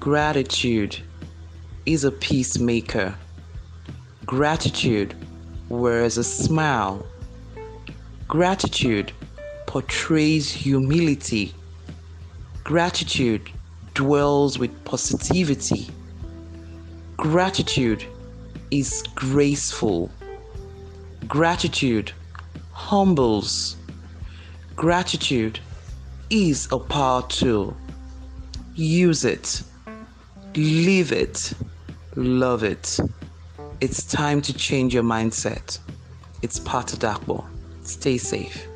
Gratitude is a peacemaker. Gratitude wears a smile. Gratitude portrays humility. Gratitude dwells with positivity. Gratitude is graceful. Gratitude humbles. Gratitude is a power tool. Use it, live it, love it. It's time to change your mindset. It's part of Dakbo. Stay safe.